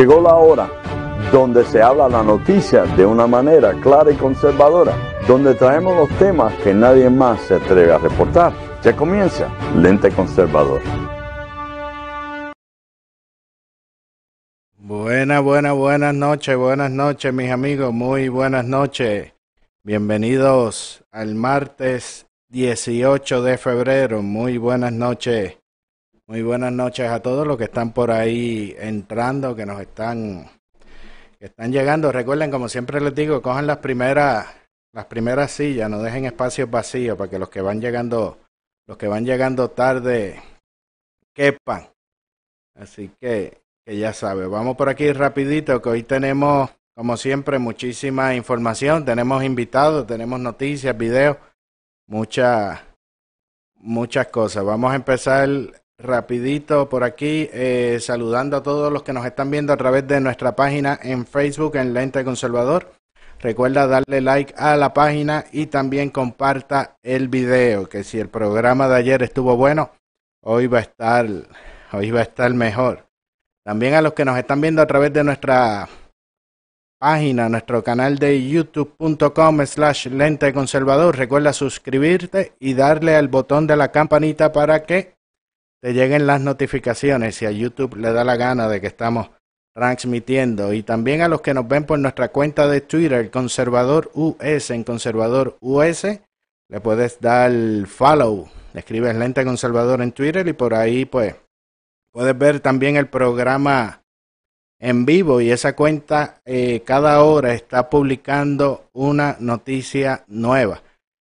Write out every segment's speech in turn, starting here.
Llegó la hora donde se habla la noticia de una manera clara y conservadora, donde traemos los temas que nadie más se atreve a reportar. Ya comienza Lente Conservador. Buenas, buenas, buenas noches, buenas noches mis amigos, muy buenas noches. Bienvenidos al martes 18 de febrero, muy buenas noches. Muy buenas noches a todos los que están por ahí entrando, que nos están, que están llegando. Recuerden, como siempre les digo, cojan las primeras, las primeras sillas, no dejen espacios vacíos para que los que van llegando, los que van llegando tarde quepan. Así que, que ya sabe, vamos por aquí rapidito, que hoy tenemos, como siempre, muchísima información. Tenemos invitados, tenemos noticias, videos, muchas, muchas cosas. Vamos a empezar rapidito por aquí, eh, saludando a todos los que nos están viendo a través de nuestra página en Facebook en Lente Conservador. Recuerda darle like a la página y también comparta el video, que si el programa de ayer estuvo bueno, hoy va a estar, hoy va a estar mejor. También a los que nos están viendo a través de nuestra página, nuestro canal de youtube.com slash lente conservador. Recuerda suscribirte y darle al botón de la campanita para que te lleguen las notificaciones si a YouTube le da la gana de que estamos transmitiendo. Y también a los que nos ven por nuestra cuenta de Twitter, Conservador US, en Conservador US, le puedes dar follow. Escribes Lente Conservador en Twitter y por ahí pues puedes ver también el programa en vivo y esa cuenta eh, cada hora está publicando una noticia nueva.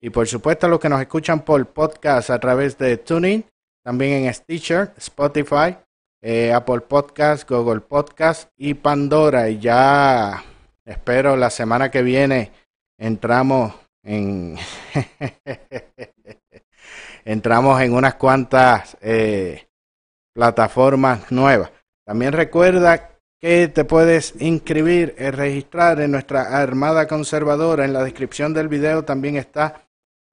Y por supuesto los que nos escuchan por podcast a través de TuneIn, también en Stitcher, Spotify, eh, Apple Podcast, Google Podcast y Pandora. Y ya espero la semana que viene entramos en entramos en unas cuantas eh, plataformas nuevas. También recuerda que te puedes inscribir y registrar en nuestra Armada Conservadora. En la descripción del video también está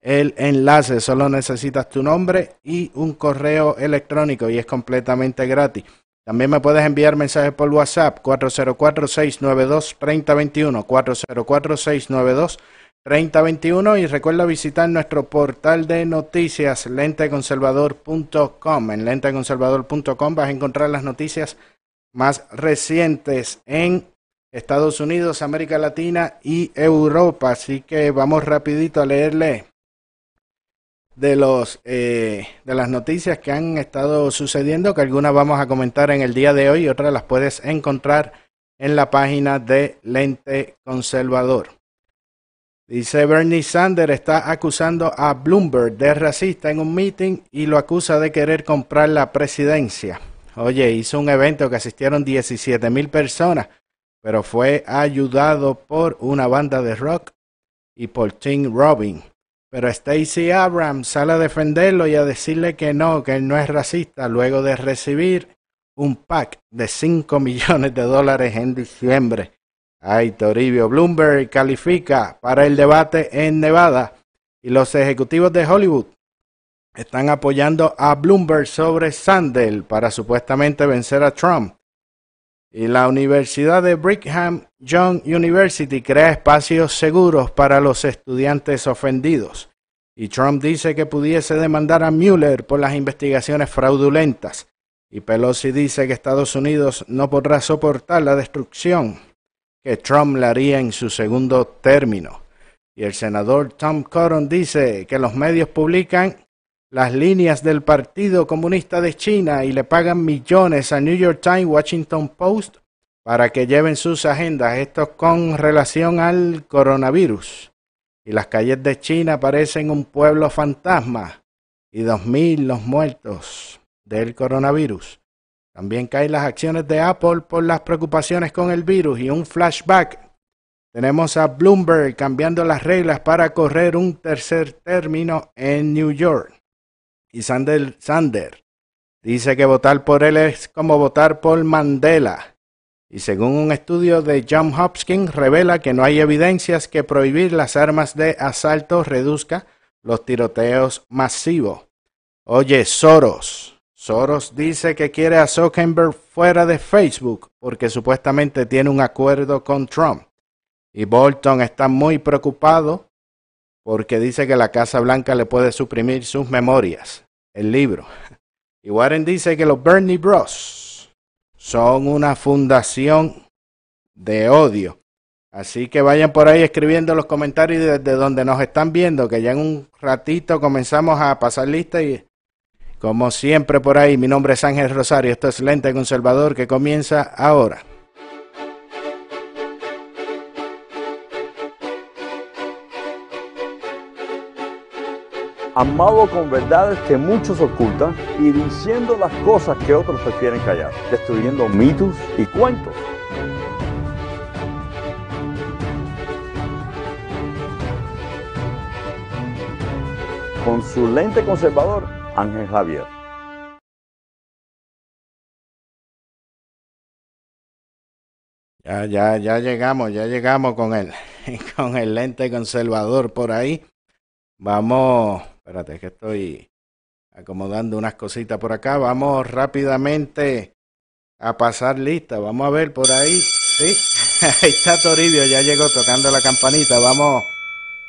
el enlace. Solo necesitas tu nombre y un correo electrónico y es completamente gratis. También me puedes enviar mensajes por WhatsApp 404-692-3021, 404-692-3021 y recuerda visitar nuestro portal de noticias lenteconservador.com. En lenteconservador.com vas a encontrar las noticias más recientes en Estados Unidos, América Latina y Europa. Así que vamos rapidito a leerle de los eh, de las noticias que han estado sucediendo, que algunas vamos a comentar en el día de hoy y otras las puedes encontrar en la página de Lente Conservador. Dice Bernie Sanders está acusando a Bloomberg de racista en un meeting y lo acusa de querer comprar la presidencia. Oye, hizo un evento que asistieron 17 mil personas, pero fue ayudado por una banda de rock y por Tim Robin. Pero Stacey Abrams sale a defenderlo y a decirle que no, que él no es racista, luego de recibir un pack de 5 millones de dólares en diciembre. Ay, Toribio Bloomberg califica para el debate en Nevada y los ejecutivos de Hollywood están apoyando a Bloomberg sobre Sandel para supuestamente vencer a Trump. Y la Universidad de Brigham Young University crea espacios seguros para los estudiantes ofendidos. Y Trump dice que pudiese demandar a Mueller por las investigaciones fraudulentas. Y Pelosi dice que Estados Unidos no podrá soportar la destrucción que Trump le haría en su segundo término. Y el senador Tom Cotton dice que los medios publican las líneas del Partido Comunista de China y le pagan millones a New York Times, Washington Post para que lleven sus agendas. Esto con relación al coronavirus. Y las calles de China parecen un pueblo fantasma y dos mil los muertos del coronavirus. También caen las acciones de Apple por las preocupaciones con el virus y un flashback. Tenemos a Bloomberg cambiando las reglas para correr un tercer término en New York y Sander, Sander dice que votar por él es como votar por Mandela. Y según un estudio de John Hopkins revela que no hay evidencias que prohibir las armas de asalto reduzca los tiroteos masivos. Oye, Soros, Soros dice que quiere a Zuckerberg fuera de Facebook porque supuestamente tiene un acuerdo con Trump. Y Bolton está muy preocupado porque dice que la Casa Blanca le puede suprimir sus memorias, el libro. Y Warren dice que los Bernie Bros son una fundación de odio. Así que vayan por ahí escribiendo los comentarios desde donde nos están viendo, que ya en un ratito comenzamos a pasar lista y como siempre por ahí, mi nombre es Ángel Rosario, esto es Lente Conservador que comienza ahora. Amado con verdades que muchos ocultan y diciendo las cosas que otros prefieren callar, destruyendo mitos y cuentos. Con su lente conservador, Ángel Javier. Ya, ya, ya llegamos, ya llegamos con el, con el lente conservador por ahí. Vamos Espérate, que estoy acomodando unas cositas por acá. Vamos rápidamente a pasar lista. Vamos a ver por ahí. Sí, ahí está Toribio, ya llegó tocando la campanita. Vamos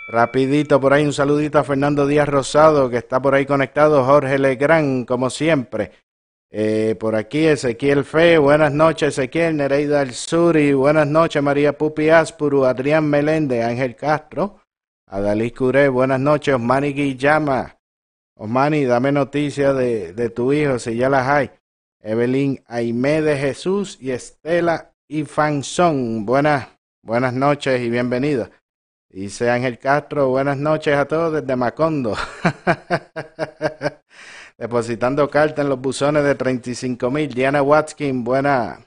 rapidito por ahí. Un saludito a Fernando Díaz Rosado, que está por ahí conectado. Jorge Legrand, como siempre. Eh, por aquí Ezequiel Fe, buenas noches Ezequiel, Nereida del Suri, buenas noches María Pupi Aspuru, Adrián Meléndez, Ángel Castro, Adalí Curé, buenas noches. Osmani Guillama. Osmani, dame noticias de, de, tu hijo, si ya las hay. Evelyn Aime de Jesús y Estela Ifanzón. Buenas, buenas noches y bienvenidos. Dice Ángel Castro, buenas noches a todos desde Macondo. Depositando carta en los buzones de 35 mil. Diana Watkin, buena,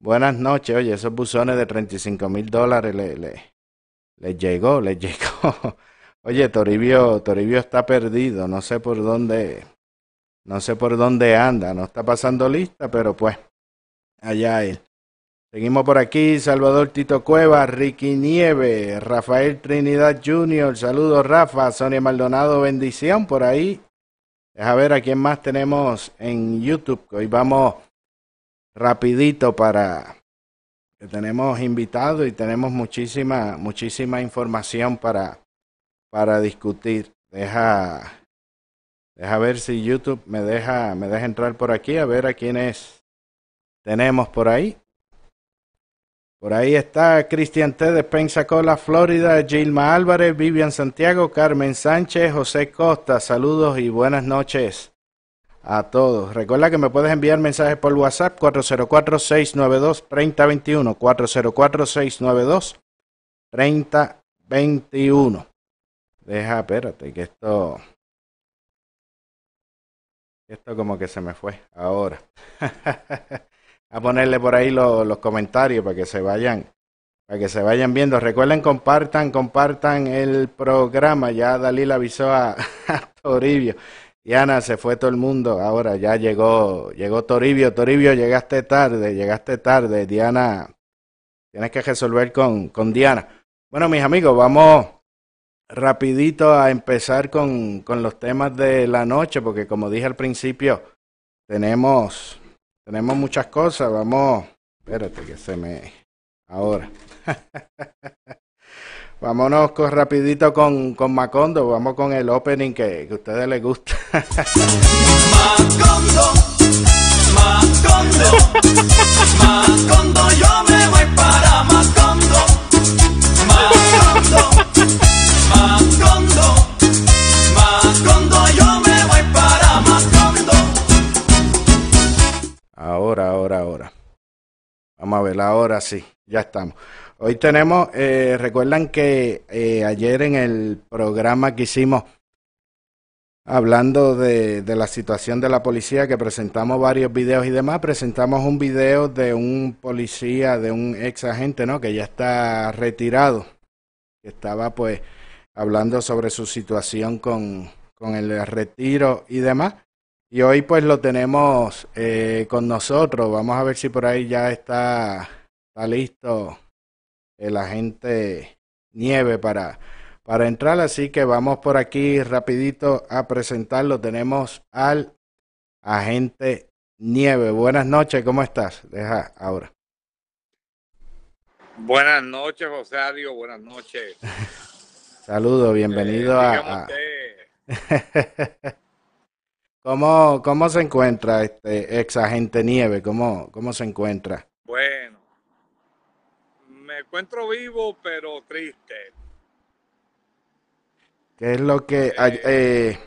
buenas noches. Oye, esos buzones de 35 mil dólares le, le, les llegó, les llegó. Oye, Toribio, Toribio está perdido, no sé por dónde, no sé por dónde anda, no está pasando lista, pero pues, allá él. Seguimos por aquí, Salvador Tito Cueva, Ricky Nieve, Rafael Trinidad Jr., saludos Rafa, Sonia Maldonado, bendición por ahí. Deja ver a quién más tenemos en YouTube, hoy vamos rapidito para, tenemos invitados y tenemos muchísima, muchísima información para, para discutir. Deja, deja ver si YouTube me deja, me deja entrar por aquí, a ver a quiénes tenemos por ahí. Por ahí está Cristian T. de Pensacola, Florida, Gilma Álvarez, Vivian Santiago, Carmen Sánchez, José Costa. Saludos y buenas noches a todos. Recuerda que me puedes enviar mensajes por WhatsApp 404-692-3021. 404-692-3021. Deja, espérate, que esto... Esto como que se me fue ahora. a ponerle por ahí los comentarios para que se vayan para que se vayan viendo. Recuerden, compartan, compartan el programa. Ya Dalí avisó a Toribio. Diana, se fue todo el mundo. Ahora ya llegó, llegó Toribio. Toribio, llegaste tarde, llegaste tarde. Diana, tienes que resolver con, con Diana. Bueno, mis amigos, vamos rapidito a empezar con, con los temas de la noche, porque como dije al principio, tenemos, tenemos muchas cosas. Vamos, espérate que se me... Ahora. Vámonos con, rapidito con, con Macondo, vamos con el opening que, que a ustedes les gusta. Macondo, Macondo, Macondo, yo me voy para Macondo. Macondo, Macondo, Macondo, yo me voy para Macondo. Ahora, ahora, ahora. Vamos a ver, ahora sí, ya estamos. Hoy tenemos, eh, recuerdan que eh, ayer en el programa que hicimos hablando de, de, la situación de la policía, que presentamos varios videos y demás, presentamos un video de un policía, de un ex agente, ¿no? Que ya está retirado, que estaba pues hablando sobre su situación con, con el retiro y demás. Y hoy pues lo tenemos eh, con nosotros. Vamos a ver si por ahí ya está, está listo el agente Nieve para, para entrar. Así que vamos por aquí rapidito a presentarlo. Tenemos al agente Nieve. Buenas noches, ¿cómo estás? Deja ahora. Buenas noches, José Adio, buenas noches. Saludos, bienvenido eh, a... ¿Cómo, ¿Cómo se encuentra este ex agente Nieve? ¿Cómo, ¿Cómo se encuentra? Encuentro vivo, pero triste. ¿Qué es lo que... Eh, eh,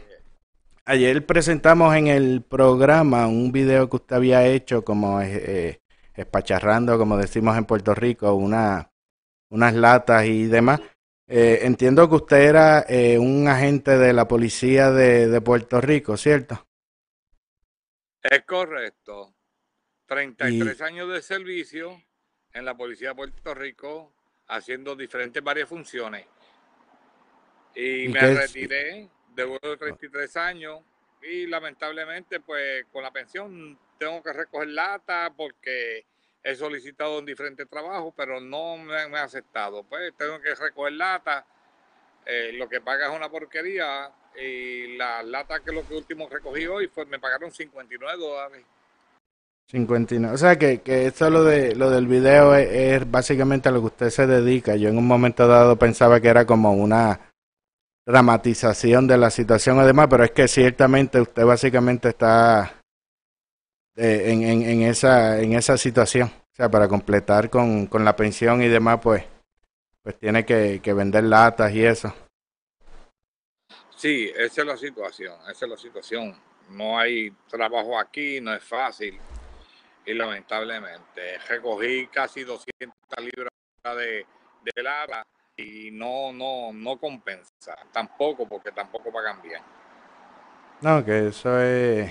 ayer presentamos en el programa un video que usted había hecho como eh, espacharrando, como decimos en Puerto Rico, una, unas latas y demás. Eh, entiendo que usted era eh, un agente de la policía de, de, Puerto Rico, ¿cierto? Es correcto. 33 años de servicio en la policía de Puerto Rico, haciendo diferentes varias funciones. Y, me retiré de de 33 años y lamentablemente pues con la pensión tengo que recoger lata porque he solicitado en diferentes trabajos, pero no me, han aceptado. Pues tengo que recoger lata, eh, lo que paga es una porquería y la lata que lo que último recogí hoy fue me pagaron 59 dólares. 59. O sea que, que esto lo de lo del video es, básicamente a lo que usted se dedica. Yo en un momento dado pensaba que era como una dramatización de la situación además, pero es que ciertamente usted básicamente está eh, en, en, en, esa, en esa situación. O sea, para completar con, con la pensión y demás, pues, pues tiene que vender latas y eso. Sí, esa es la situación, esa es la situación. No hay trabajo aquí, no es fácil. Y lamentablemente, recogí casi 200 libras de, de lata y no, no, no compensa. Tampoco, porque tampoco pagan bien. No, que eso es,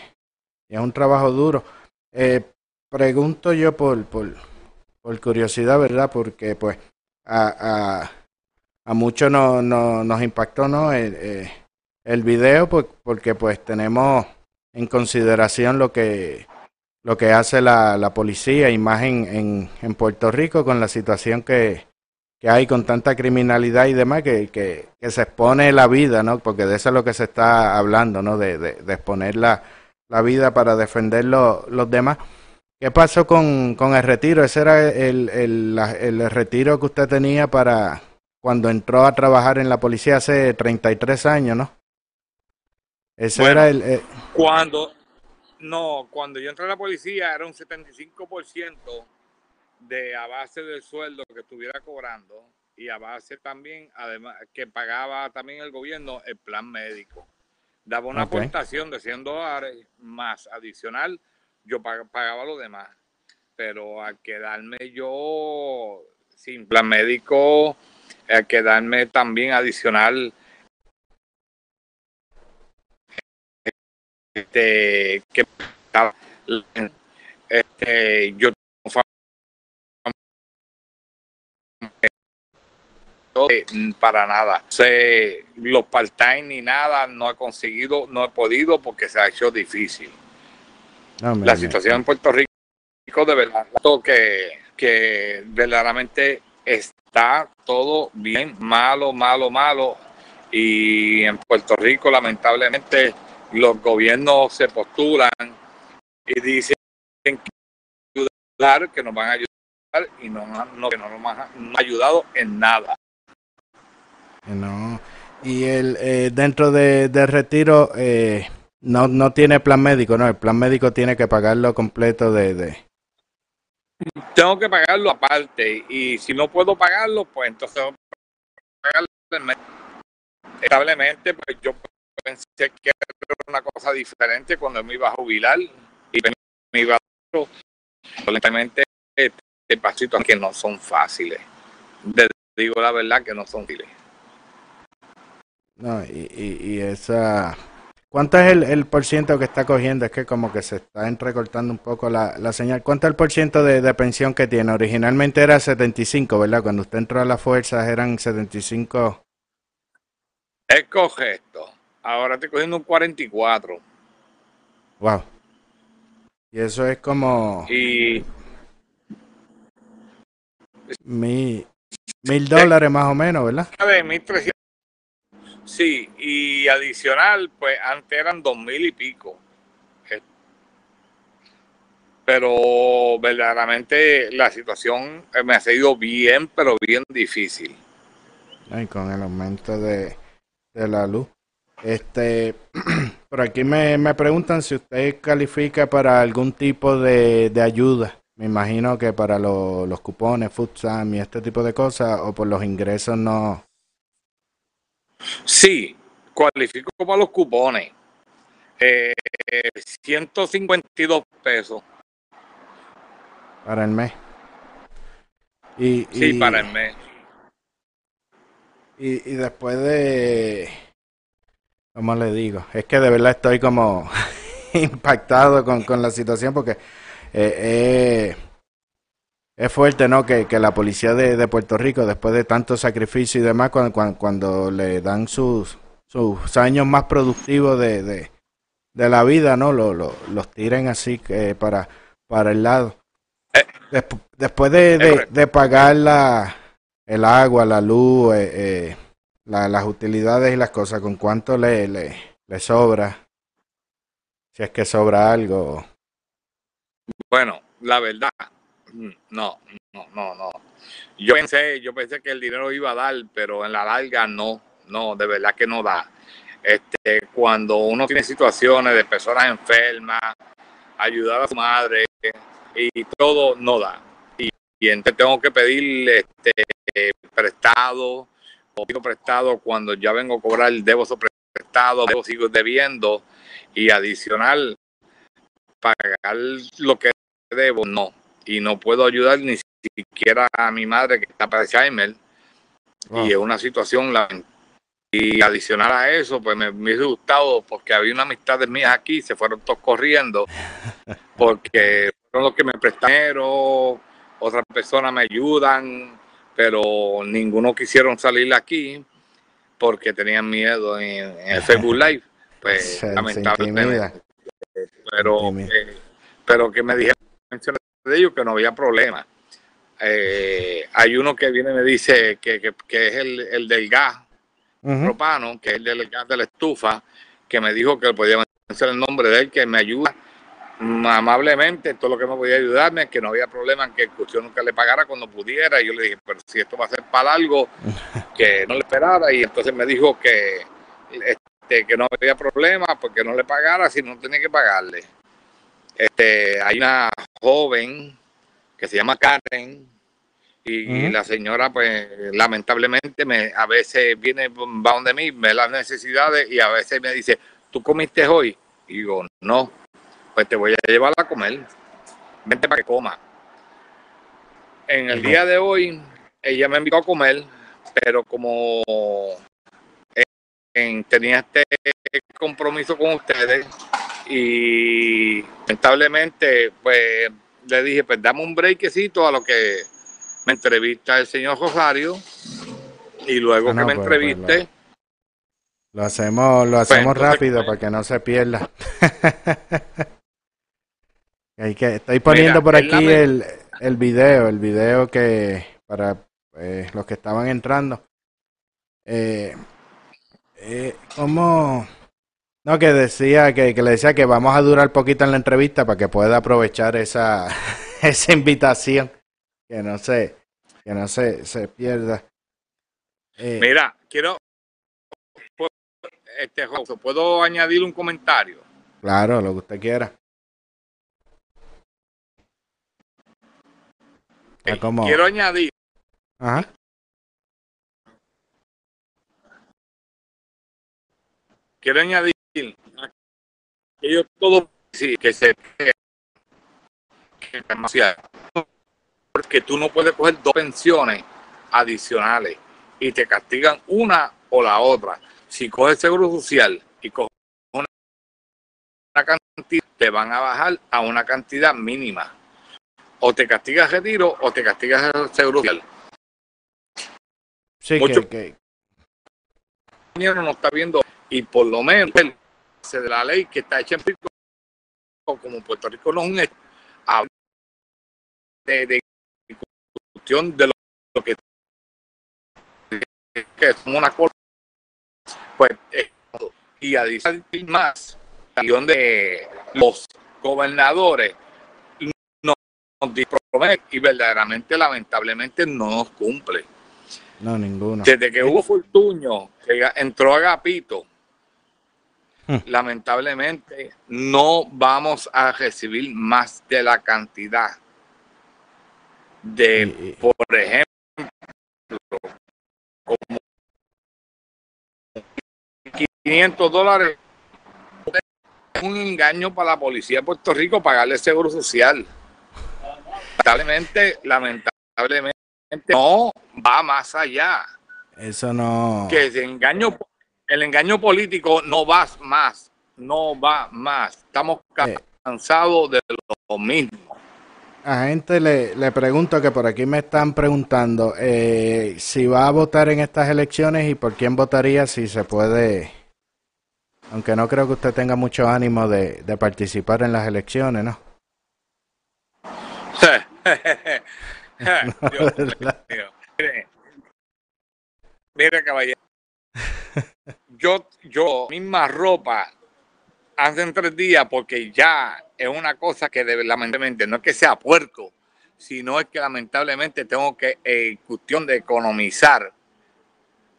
es un trabajo duro. Eh, pregunto yo por, por, por, curiosidad, ¿verdad? Porque pues a, a, a muchos no, no, nos impactó, ¿no? El, eh, el video, porque pues tenemos en consideración lo que lo que hace la, la policía y más en, en, en Puerto Rico con la situación que, que hay con tanta criminalidad y demás que, que, que, se expone la vida, ¿no? Porque de eso es lo que se está hablando, ¿no? De, de, de exponer la, la, vida para defender lo, los demás. ¿Qué pasó con, con el retiro? Ese era el, el, el, retiro que usted tenía para cuando entró a trabajar en la policía hace 33 años, ¿no? Ese bueno, era el... Eh... Cuando... No, cuando yo entré a la policía era un 75% de a base del sueldo que estuviera cobrando y a base también, además, que pagaba también el gobierno el plan médico. Daba una okay. aportación de 100 dólares más adicional, yo pagaba lo demás. Pero al quedarme yo sin plan médico, al quedarme también adicional este, que este, yo para nada. Se, los part-time ni nada no he conseguido, no he podido porque se ha hecho difícil. No, la situación en Puerto Rico de verdad que, que verdaderamente está todo bien, malo, malo, malo. Y en Puerto Rico lamentablemente los gobiernos se postulan y dicen que ayudar, que nos van a ayudar y no, no que no nos han ayudado en nada. No. Y el eh, dentro de, de retiro eh, no, no tiene plan médico, ¿no? El plan médico tiene que pagarlo completo de, de... Tengo que pagarlo aparte y si no puedo pagarlo, pues entonces pagarlo establemente, pues yo pensé que era una cosa diferente cuando me iba a jubilar y me iba a lentamente este pasitos que no son fáciles. digo la verdad que no son fáciles. No, y, y, y, esa... ¿Cuánto es el, el por ciento que está cogiendo? Es que como que se está entrecortando un poco la, la señal. ¿Cuánto es el por ciento de, de, pensión que tiene? Originalmente era 75, ¿verdad? Cuando usted entró a las fuerzas eran 75. Es correcto. Ahora estoy cogiendo un 44. Wow. Y eso es como... Y... Mil, mil dólares más o menos, ¿verdad? De 1.300 Sí, y adicional, pues antes eran dos mil y pico. pero verdaderamente la situación me ha sido bien, pero bien difícil. Ay, con el aumento de, de la luz. Este, por aquí me, me, preguntan si usted califica para algún tipo de, de ayuda. Me imagino que para lo, los cupones, FoodSam y este tipo de cosas, o por los ingresos no. Sí, cualifico para los cupones. Eh, 152 pesos. Para el mes. Y, sí, para el mes. Y, y después de... ¿Cómo le digo? Es que de verdad estoy como impactado con, con la situación porque eh, eh, es fuerte, ¿no? Que, que la policía de, de, Puerto Rico, después de tanto sacrificio y demás, cuando, cuando, cuando le dan sus, sus años más productivos de, de, de la vida, ¿no? Lo, lo, los tiren así eh, para, para el lado. Desp después de, de, de, pagar la, el agua, la luz, eh, eh, la, las utilidades y las cosas, ¿con cuánto le, le, sobra? Si es que sobra algo. Bueno, la verdad, no, no, no, no. Yo pensé, yo pensé que el dinero iba a dar, pero en la larga no, no, de verdad que no da. Este, cuando uno tiene situaciones de personas enfermas, ayudar a su madre y todo no da. Y, y entonces tengo que pedir este prestado pido prestado cuando ya vengo a cobrar, debo prestado, debo sigo debiendo y adicional pagar lo que debo, no. Y no puedo ayudar ni siquiera a mi madre que está para Alzheimer. Wow. Y es una situación lamentable. Y adicional a eso, pues me, me hubiese gustado, porque había una amistad de mías aquí, se fueron todos corriendo, porque fueron los que me prestaron, otras personas me ayudan, pero ninguno quisieron salir aquí porque tenían miedo en, en el Facebook Live. Pues se, lamentablemente. Se pero, eh, pero que me dijeron de ellos que no había problema. Eh, hay uno que viene y me dice que, que, que es el, el, del gas uh -huh. propano, que es el del gas de la estufa, que me dijo que podía mencionar el nombre de él, que me ayuda amablemente todo lo que me podía ayudarme, que no había problema en que yo nunca le pagara cuando pudiera. Y yo le dije, pero si esto va a ser para algo, que no le esperara. Y entonces me dijo que, este, que no había problema porque no le pagara si no tenía que pagarle. Este, hay una joven que se llama Karen y, uh -huh. la señora pues lamentablemente me a veces viene va donde mí, me las necesidades y a veces me dice, ¿tú comiste hoy? Y digo, no, pues te voy a llevar a comer, vente para que coma. En el día de hoy ella me invitó a comer, pero como en, tenía este compromiso con ustedes y lamentablemente pues le dije pues dame un breakcito a lo que me entrevista el señor Rosario y luego ah, no, que me pues, entreviste pues, lo, lo, hacemos lo hacemos pues, rápido para que no se pierda Hay que, estoy poniendo Mira, por aquí el, el video el video que para eh, los que estaban entrando eh, eh, ¿cómo no, que decía que, que, le decía que vamos a durar poquito en la entrevista para que pueda aprovechar esa, esa invitación. Que no se, que no se, se pierda. Eh, Mira, quiero este ¿puedo añadir un comentario? Claro, lo que usted quiera. Quiero añadir. Ajá. Quiero añadir ellos todos sí, que se que demasiado porque tú no puedes coger dos pensiones adicionales y te castigan una o la otra. Si coges seguro social y coges una, cantidad, te van a bajar a una cantidad mínima. O te castigas retiro o te castigas el seguro social. Sí, Mucho que, que... no está viendo y por lo menos de la ley que está hecha en Puerto Rico, como Puerto Rico no es un estado de, de cuestión de lo, lo que, que es una cosa, pues, eh, y adicional más, de los gobernadores y verdaderamente, lamentablemente, no nos cumple. No, ninguno. Desde que hubo Fortuño, que entró Agapito, hmm. lamentablemente no vamos a recibir más de la cantidad de, por ejemplo, como 500 dólares. Es un engaño para la policía de Puerto Rico pagarle seguro social. Lamentablemente, lamentablemente no va más allá. Eso no. Que el engaño, el engaño político no va más, no va más. Estamos cansados de lo mismo. A gente le, le pregunto que por aquí me están preguntando eh, si va a votar en estas elecciones y por quién votaría si se puede, aunque no creo que usted tenga mucho ánimo de, de participar en las elecciones, ¿no? mire, caballero. Yo, yo, misma ropa, hace tres días, porque ya es una cosa que lamentablemente no es que sea puerco, sino es que lamentablemente tengo que, en cuestión de economizar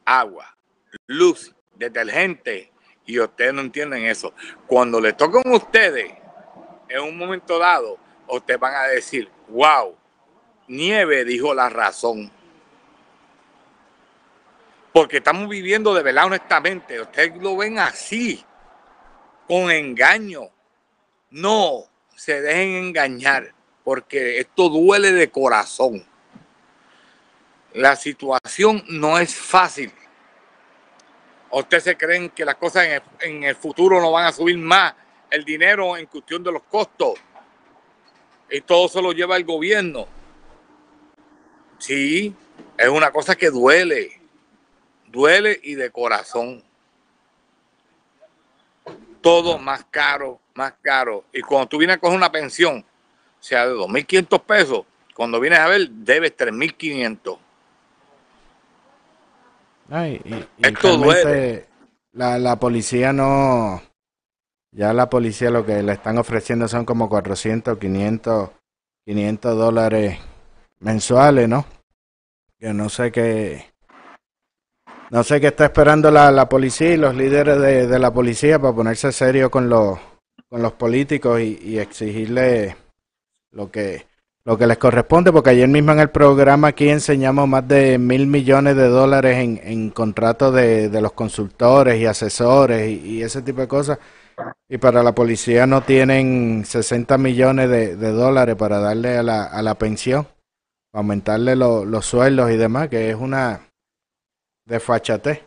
agua, luz, detergente, y ustedes no entienden eso. Cuando le tocan a ustedes, en un momento dado, ustedes van a decir, wow, Nieve dijo la razón. Porque estamos viviendo de verdad honestamente. Ustedes lo ven así, con engaño. No se dejen engañar, porque esto duele de corazón. La situación no es fácil. ¿Ustedes se creen que las cosas en el, en el futuro no van a subir más? El dinero en cuestión de los costos. Y todo se lo lleva el gobierno. Sí, es una cosa que duele, duele y de corazón. Todo más caro, más caro. Y cuando tú vienes a coger una pensión, sea de 2.500 pesos, cuando vienes a ver, debes 3.500. Ay, y, y Esto duele. La, la policía no... Ya la policía lo que le están ofreciendo son como 400, 500, 500 dólares mensuales, ¿no? Que no sé qué. No sé qué está esperando la, la policía y los líderes de, de, la policía para ponerse serio con los, con los políticos y, y exigirle lo que, lo que les corresponde, porque ayer mismo en el programa aquí enseñamos más de mil millones de dólares en, en contratos de, de los consultores y asesores y, ese tipo de cosas. Y para la policía no tienen 60 millones de, dólares para darle a la, a la pensión aumentarle los sueldos y demás, que es una desfachate.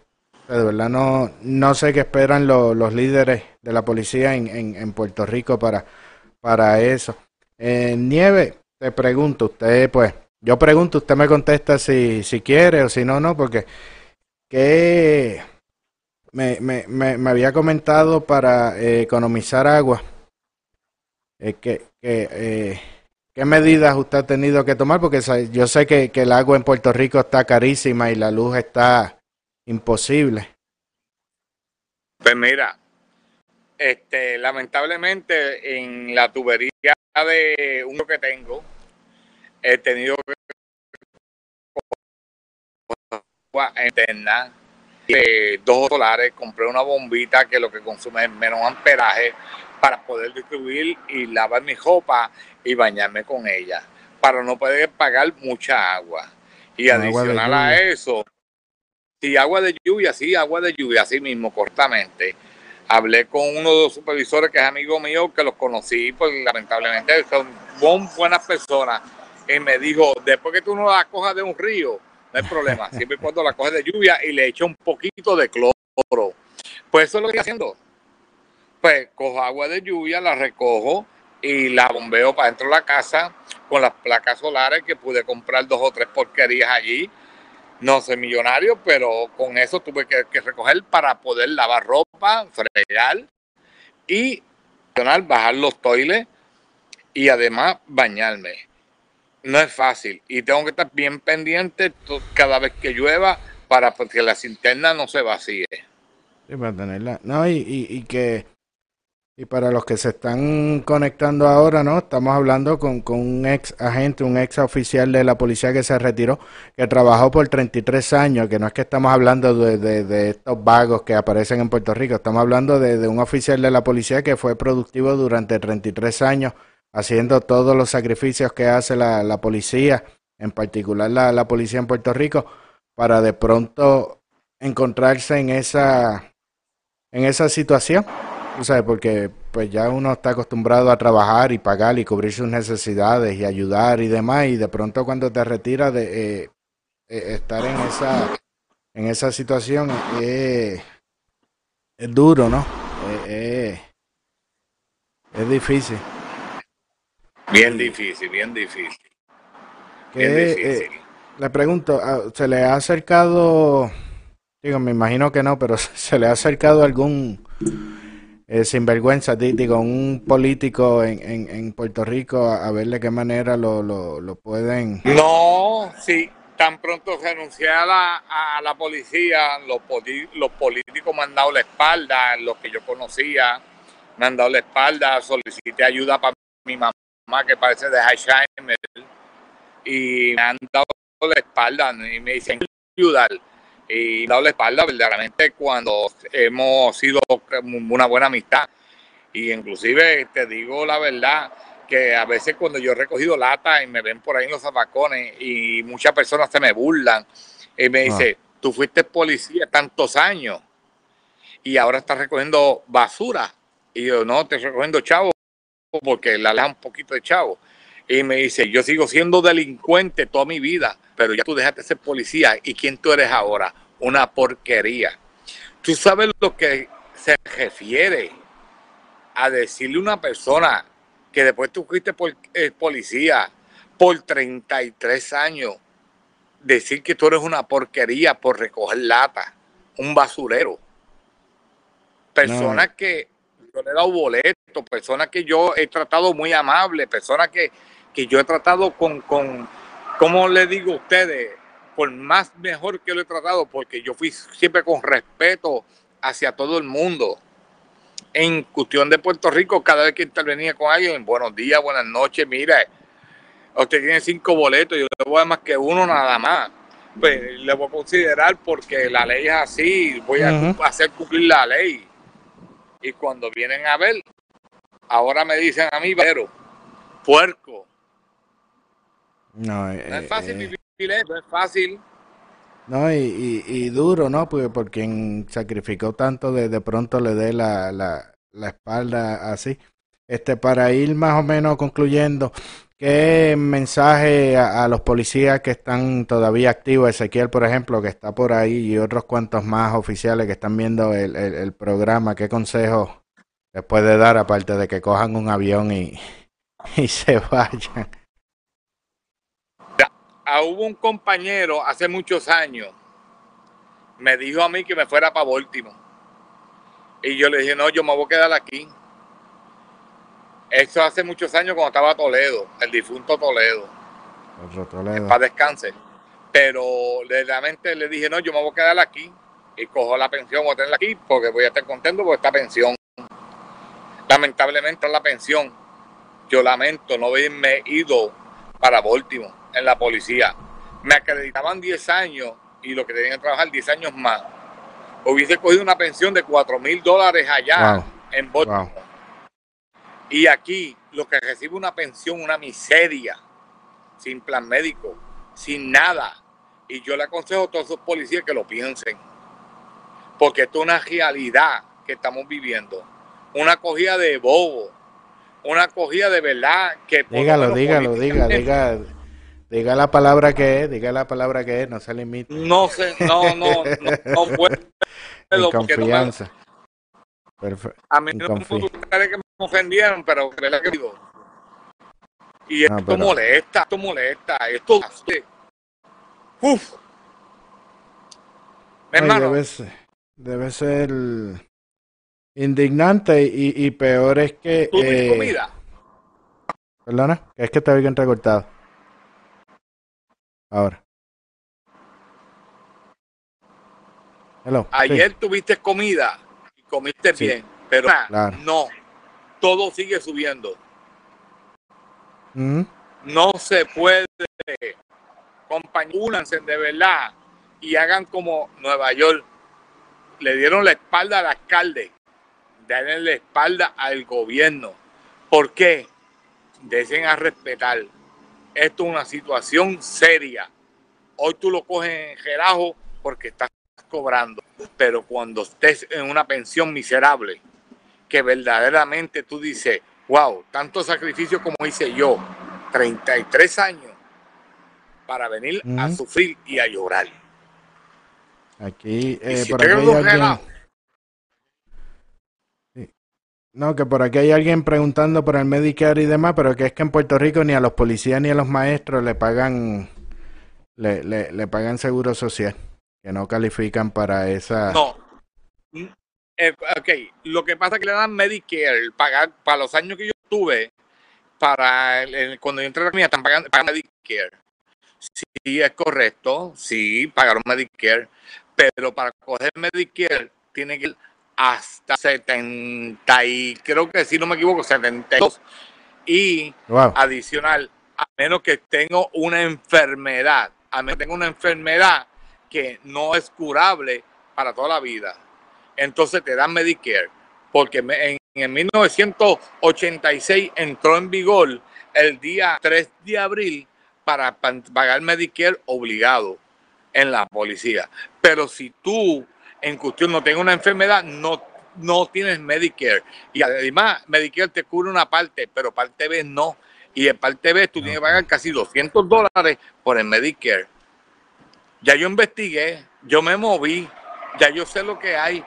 De verdad no, no sé qué esperan los líderes de la policía en, en, Puerto Rico para, para eso. Eh, Nieve, te pregunto, usted pues, yo pregunto, usted me contesta si, si quiere o si no, no, porque que me, me, me, había comentado para eh, economizar agua, eh, que, que eh, ¿Qué medidas usted ha tenido que tomar? Porque yo sé que, el agua en Puerto Rico está carísima y la luz está imposible. Pues mira, este, lamentablemente en la tubería de uno que tengo, he tenido agua interna, de dos solares, compré una bombita que lo que consume es menos amperaje para poder distribuir y lavar mi ropa y bañarme con ella, para no poder pagar mucha agua. Y adicional a eso, si agua de lluvia, sí, agua de lluvia, así mismo, cortamente. Hablé con uno de los supervisores que es amigo mío, que los conocí, pues lamentablemente son buenas personas. Y me dijo, después que tú no la cojas de un río, no hay problema, siempre y cuando la coges de lluvia y le echo un poquito de cloro. Pues eso es lo que estoy haciendo. Pues cojo agua de lluvia, la recojo, y la bombeo para dentro de la casa con las placas solares que pude comprar dos o tres porquerías allí. No soy millonario, pero con eso tuve que, recoger para poder lavar ropa, fregar y bajar los toiles y además bañarme. No es fácil y tengo que estar bien pendiente cada vez que llueva para pues, que la cisterna no se vacíe. Para tenerla. No, y, y que Y para los que se están conectando ahora, ¿no? Estamos hablando con, un ex agente, un ex oficial de la policía que se retiró, que trabajó por 33 años, que no es que estamos hablando de, estos vagos que aparecen en Puerto Rico, estamos hablando de, un oficial de la policía que fue productivo durante 33 años, haciendo todos los sacrificios que hace la, policía, en particular la, la policía en Puerto Rico, para de pronto encontrarse en esa, en esa situación Tú sabes, porque pues ya uno está acostumbrado a trabajar y pagar y cubrir sus necesidades y ayudar y demás, y de pronto cuando te retiras de eh, eh, estar en esa en esa situación es duro, ¿no? es difícil. Bien difícil, bien difícil. Bien eh, difícil. le pregunto, ah, ¿se le ha acercado, digo, me imagino que no, pero se le ha acercado algún eh, sinvergüenza, digo, un político en, en, en, Puerto Rico a, ver de qué manera lo, lo, lo, pueden... No, sí, tan pronto renuncié a la, a la policía, los, los políticos me han dado la espalda, los que yo conocía me han dado la espalda, solicité ayuda para mi mamá que parece de Alzheimer y me han dado la espalda y me dicen ayudar y dado la espalda verdaderamente cuando hemos sido una buena amistad. Y inclusive te digo la verdad que a veces cuando yo he recogido lata y me ven por ahí en los zapacones y muchas personas se me burlan y me dice, ah. tú fuiste policía tantos años y ahora estás recogiendo basura. Y yo, no, estoy recogiendo chavo porque la aleja un poquito de chavo. Y me dice, yo sigo siendo delincuente toda mi vida, pero ya tú dejaste de ser policía. ¿Y quién tú eres ahora? Una porquería. Tú sabes lo que se refiere a decirle a una persona que después tú fuiste por, eh, policía por 33 años, decir que tú eres una porquería por recoger lata, un basurero. Personas que yo le he dado boletos, personas que yo he tratado muy amable, personas que que yo he tratado con, con ¿cómo le digo a ustedes? Por más mejor que lo he tratado, porque yo fui siempre con respeto hacia todo el mundo. En cuestión de Puerto Rico, cada vez que intervenía con alguien, buenos días, buenas noches, mire, usted tiene cinco boletos, yo le voy a dar más que uno nada más. Pues le voy a considerar porque la ley es así, voy a hacer cumplir la ley. Y cuando vienen a ver, ahora me dicen a mí, pero, puerco, no, es fácil eh, vivir eso, es fácil. No, y, y, duro, ¿no? Porque por quien sacrificó tanto, de, de pronto le dé la, la, la espalda así. Este, para ir más o menos concluyendo, ¿qué mensaje a, los policías que están todavía activos, Ezequiel, por ejemplo, que está por ahí, y otros cuantos más oficiales que están viendo el, el, programa, qué consejo les puede dar, aparte de que cojan un avión y, y se vayan? hubo un compañero hace muchos años, me dijo a mí que me fuera para Baltimore. Y yo le dije, no, yo me voy a quedar aquí. Eso hace muchos años cuando estaba Toledo, el difunto Toledo. Toledo. Para descanse. Pero realmente le dije, no, yo me voy a quedar aquí y cojo la pensión, voy a tenerla aquí porque voy a estar contento por esta pensión. Lamentablemente la pensión. Yo lamento no haberme ido para Baltimore en la policía. Me acreditaban 10 años y lo que tenían que trabajar 10 años más. Hubiese cogido una pensión de 4 mil dólares allá en Baltimore. Y aquí lo que recibe una pensión, una miseria, sin plan médico, sin nada. Y yo le aconsejo a todos esos policías que lo piensen. Porque esto es una realidad que estamos viviendo. Una cogida de bobo. Una cogida de verdad que... Dígalo, dígalo, dígalo, dígalo Diga la palabra que es, diga la palabra que es, no se limite. No sé, no, no, no, no puedo. confianza. Perfecto. A mí no me gustaría que me ofendieran, pero creo que digo. Y esto molesta, esto molesta, esto Uf. Hermano. Debe ser, debe ser indignante y, y peor es que. ¿Tú eh, comida? Perdona, es que te había entrecortado. Ahora. Hello. Ayer tuviste comida comiste bien, pero no. todo sigue subiendo. Mm. No se puede, compañúlanse de verdad y hagan como Nueva York. Le dieron la espalda al alcalde, denle la espalda al gobierno. ¿Por qué? Desen a respetar. Esto es una situación seria. Hoy tú lo coges en gerajo porque estás cobrando, pero cuando estés en una pensión miserable, que verdaderamente tú dices, wow, tanto sacrificio como hice yo, 33 años, para venir a sufrir y a llorar. Aquí, eh, si por aquí hay alguien. Sí. No, que por aquí hay alguien preguntando por el Medicare y demás, pero que es que en Puerto Rico ni a los policías ni a los maestros le pagan, le, le, le pagan seguro social, que no califican para esa. No. Eh, ok, lo que pasa es que le dan Medicare, pagar para los años que yo tuve, para el- el- cuando yo entré a la comunidad, están pagando, pagan Medicare. Sí, es correcto, sí, pagaron Medicare, pero para coger Medicare tiene que ir hasta 70 y creo que si no me equivoco, 72 y Wow. adicional, a menos que tenga una enfermedad, a menos que tenga una enfermedad que no es curable para toda la vida. Entonces te dan Medicare, porque en, en 1986 entró en vigor el día 3 de abril para pagar Medicare obligado en la policía. Pero si tú en cuestión no tienes una enfermedad, no, no tienes Medicare. Y además, Medicare te cubre una parte, pero parte B no. Y en parte B tú tienes que pagar casi 200 dólares por el Medicare. Ya yo investigué, yo me moví, ya yo sé lo que hay.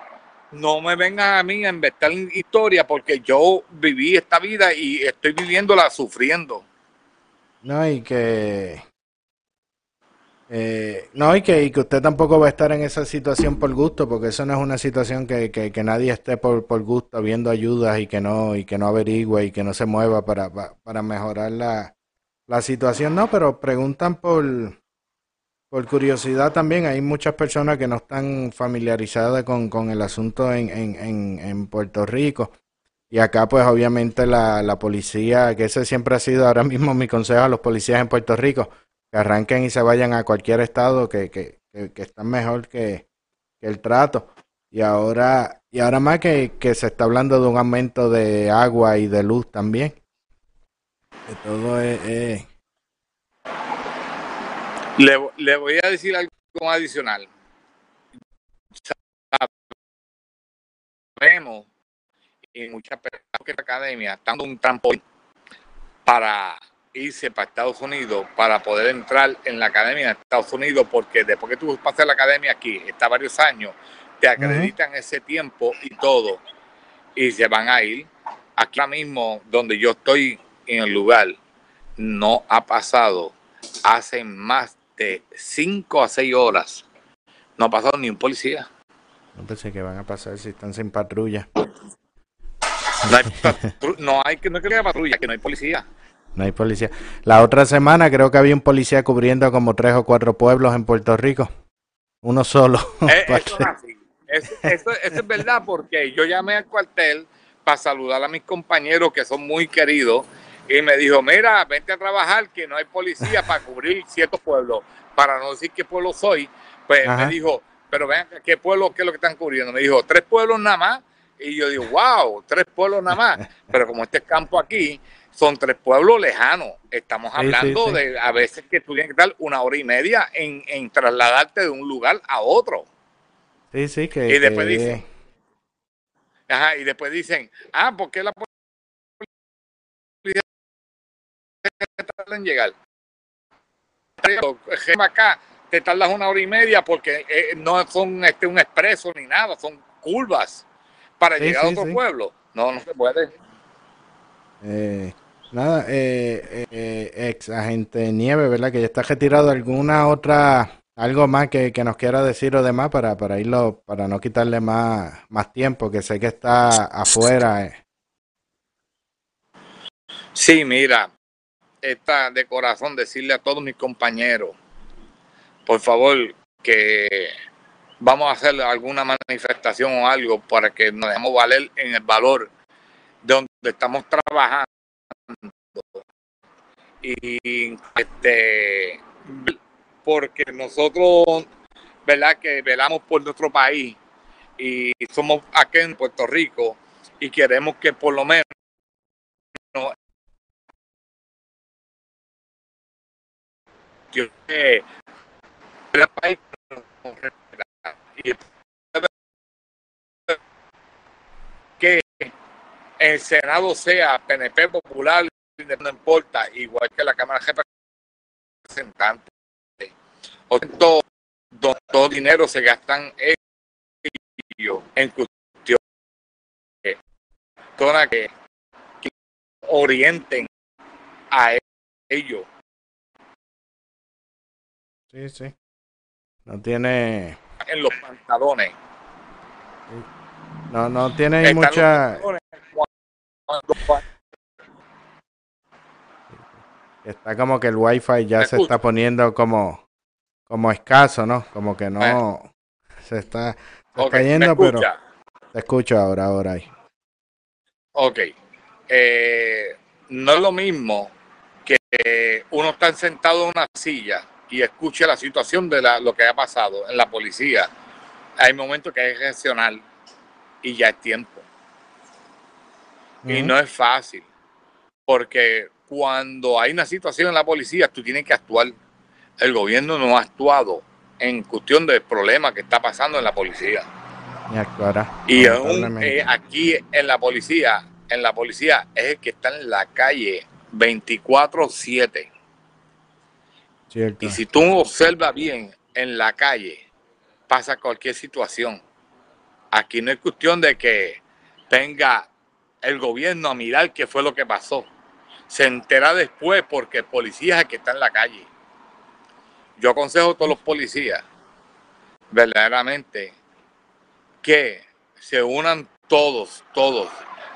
No me vengan a mí a inventar historia porque yo viví esta vida y estoy viviéndola sufriendo. No, y que. eh, no, y que, y que usted tampoco va a estar en esa situación por gusto, porque eso no es una situación que, que, que nadie esté por, por gusto viendo ayudas y que no, y que no averigüe y que no se mueva para, pa- para mejorar la, la situación. No, pero preguntan por, por curiosidad también. Hay muchas personas que no están familiarizadas con, con el asunto en, en, en, en Puerto Rico. Y acá, pues, obviamente, la, la policía, que ese siempre ha sido ahora mismo mi consejo a los policías en Puerto Rico, que arranquen y se vayan a cualquier estado que, que, que, mejor que, el trato. Y ahora, y ahora más que, que se está hablando de un aumento de agua y de luz también. Que todo es- Le, le voy a decir algo adicional. Sabemos, y muchas personas que la academia están dando un trampolín para irse para Estados Unidos, para poder entrar en la academia de Estados Unidos, porque después que tú pasas la academia aquí, está varios años, te acreditan ese tiempo y todo, y se van a ir. Aquí ahora mismo, donde yo estoy en el lugar, no ha pasado hace más de 5 a 6 horas. No ha pasado ni un policía. no pensé que van a pasar si están sin patrulla. No hay, patru- no hay que no hay que haya patrulla, que no hay policía. No hay policía. La otra semana creo que había un policía cubriendo como tres o cuatro pueblos en Puerto Rico. Uno solo. Eh, eso es así. Eso, eso- eso es verdad porque yo llamé al cuartel para saludar a mis compañeros que son muy queridos y me dijo, mira, vente a trabajar que no hay policía para cubrir ciertos pueblos. Para no decir qué pueblo soy, pues Ajá. me dijo, pero vean, ¿qué pueblo, qué es lo que están cubriendo? Me dijo, tres pueblos nada más. Y yo digo, wow, tres pueblos nada más. Pero como este campo aquí, son tres pueblos lejanos. Estamos Sí, sí, hablando sí. de a veces que tú tienes que estar una hora y media en, en trasladarte de un lugar a otro. Sí, sí, que, Y después que- dice- Ajá, y después dicen, ah, ¿por qué la tarda en llegar? Acá te tardas una hora y media porque eh, no son este un expreso ni nada, son curvas para Sí, llegar sí, a otro sí. pueblo. No, no se puede. eh, nada, eh, eh, ex agente Nieve, ¿verdad? Que ya está retirado. ¿Alguna otra, algo más que, que nos quiera decir o demás para, para irlo, para no quitarle más, más tiempo, que sé que está afuera. Sí, mira, está de corazón decirle a todos mis compañeros, por favor, que vamos a hacer alguna manifestación o algo para que nos dejemos valer en el valor de donde estamos trabajando. Y este porque nosotros verdad que velamos por nuestro país y somos aquí en Puerto Rico y queremos que por lo menos que el Senado sea PNP popular, no importa, igual que la Cámara de Representantes. O todo, todo dinero se gastan ellos en cuestión que, que orienten a ellos. Sí, sí. No tiene. En los pantalones. No, no tiene mucha. Está como que el wifi ya se está poniendo como, como escaso, ¿no? Como que no se está, cayendo, pero te escucho ahora, ahora ahí. Ok. Eh, no es lo mismo que uno está sentado en una silla y escuche la situación de la, lo que ha pasado en la policía. Hay momentos que hay que reaccionar y ya es tiempo. Y no es fácil, porque cuando hay una situación en la policía, tú tienes que actuar. El gobierno no ha actuado en cuestión del problema que está pasando en la policía. Y actuará. Y aún eh, aquí en la policía, en la policía es el que está en la calle 24-7. Y si tú observas bien en la calle, pasa cualquier situación. Aquí no es cuestión de que tenga el gobierno a mirar qué fue lo que pasó. Se entera después porque el policía es el que está en la calle. Yo aconsejo a todos los policías, verdaderamente, que se unan todos, todos.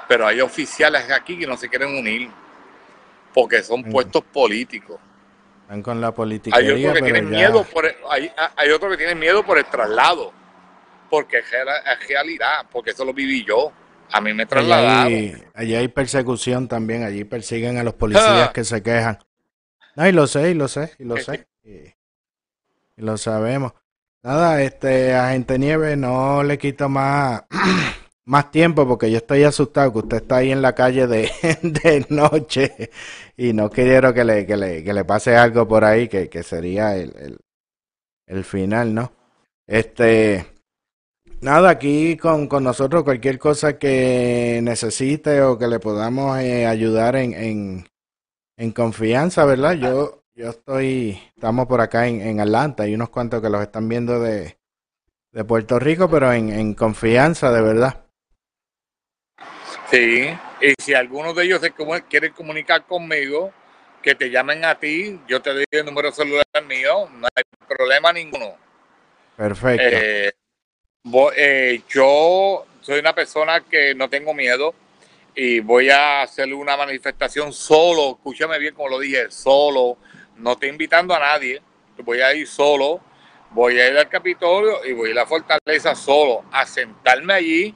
Pero hay oficiales aquí que no se quieren unir porque son puestos políticos. Están con la política. Hay otros que tienen miedo por el, hay, hay otros que tienen miedo por el traslado, porque es realidad, porque eso lo viví yo. A mí me trasladaron. Allí, hay persecución también, allí persiguen a los policías ah. que se quejan. No, y lo sé, y lo sé, y lo sé. Y, lo sabemos. Nada, este, agente Nieve, no le quito más más tiempo porque yo estoy asustado que usted está ahí en la calle de, de noche y no quiero que le, que le, que le pase algo por ahí que, que sería el, el, final, ¿no? Este, nada, aquí con, con, nosotros cualquier cosa que necesite o que le podamos eh, ayudar en, en, en, confianza, ¿verdad? Yo, yo estoy, estamos por acá en, en Atlanta, hay unos cuantos que los están viendo de, de Puerto Rico, pero en, en confianza, de verdad. Sí, y si alguno de ellos se quiere comunicar conmigo, que te llamen a ti, yo te doy el número celular mío, no hay problema ninguno. Perfecto. Eh, eh, yo soy una persona que no tengo miedo y voy a hacer una manifestación solo, escúchame bien como lo dije, solo, no estoy invitando a nadie, voy a ir solo, voy a ir al Capitolio y voy a ir a la fortaleza solo, a sentarme allí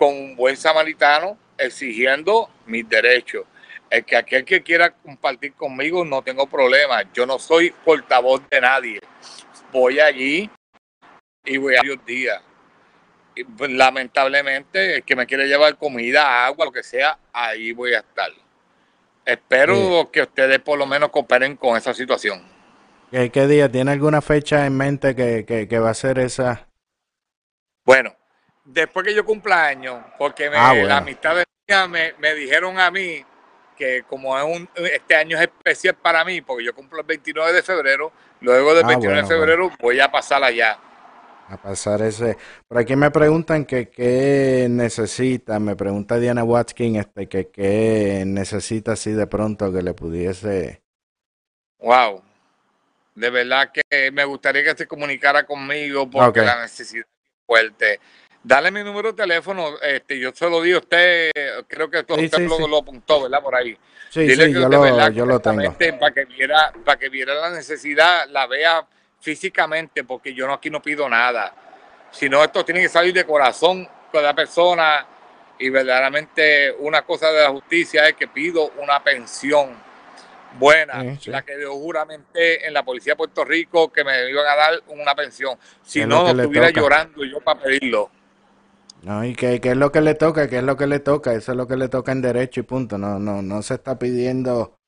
con un buen samaritano exigiendo mis derechos. El que aquel que quiera compartir conmigo no tengo problema. Yo no soy portavoz de nadie. Voy allí y voy a varios días. Pues, lamentablemente, el que me quiere llevar comida, agua, lo que sea, ahí voy a estar. Espero que ustedes por lo menos cooperen con esa situación. ¿Qué, día? ¿Tiene alguna fecha en mente que, que va a ser esa? Bueno, después que yo cumpla años, porque me, ah, la amistad de me, me dijeron a mí que como es un, este año es especial para mí, porque yo cumplo el 29 de febrero, luego del 29 ah, de febrero voy a pasar allá. A pasar ese. Por aquí me preguntan que qué necesita, me pregunta Diana Watkins, este, que qué necesita así de pronto que le pudiese. Wow. De verdad que me gustaría que se comunicara conmigo porque la necesidad es fuerte. Dale mi número de teléfono, este, yo se lo di a usted, creo que usted lo, apuntó, ¿verdad? Por ahí. Sí, Dile sí, que yo, lo, verdad, yo lo tengo. Para que, viera, para que viera la necesidad, la vea físicamente, porque yo no, aquí no pido nada. Sino esto tiene que salir de corazón con la persona y verdaderamente una cosa de la justicia es que pido una pensión buena, la que yo juramente en la policía de Puerto Rico que me iban a dar una pensión. Si no, estuviera llorando yo para pedirlo. No, y qué es lo que le toca, qué es lo que le toca, eso es lo que le toca en derecho y punto. No, no, no se está pidiendo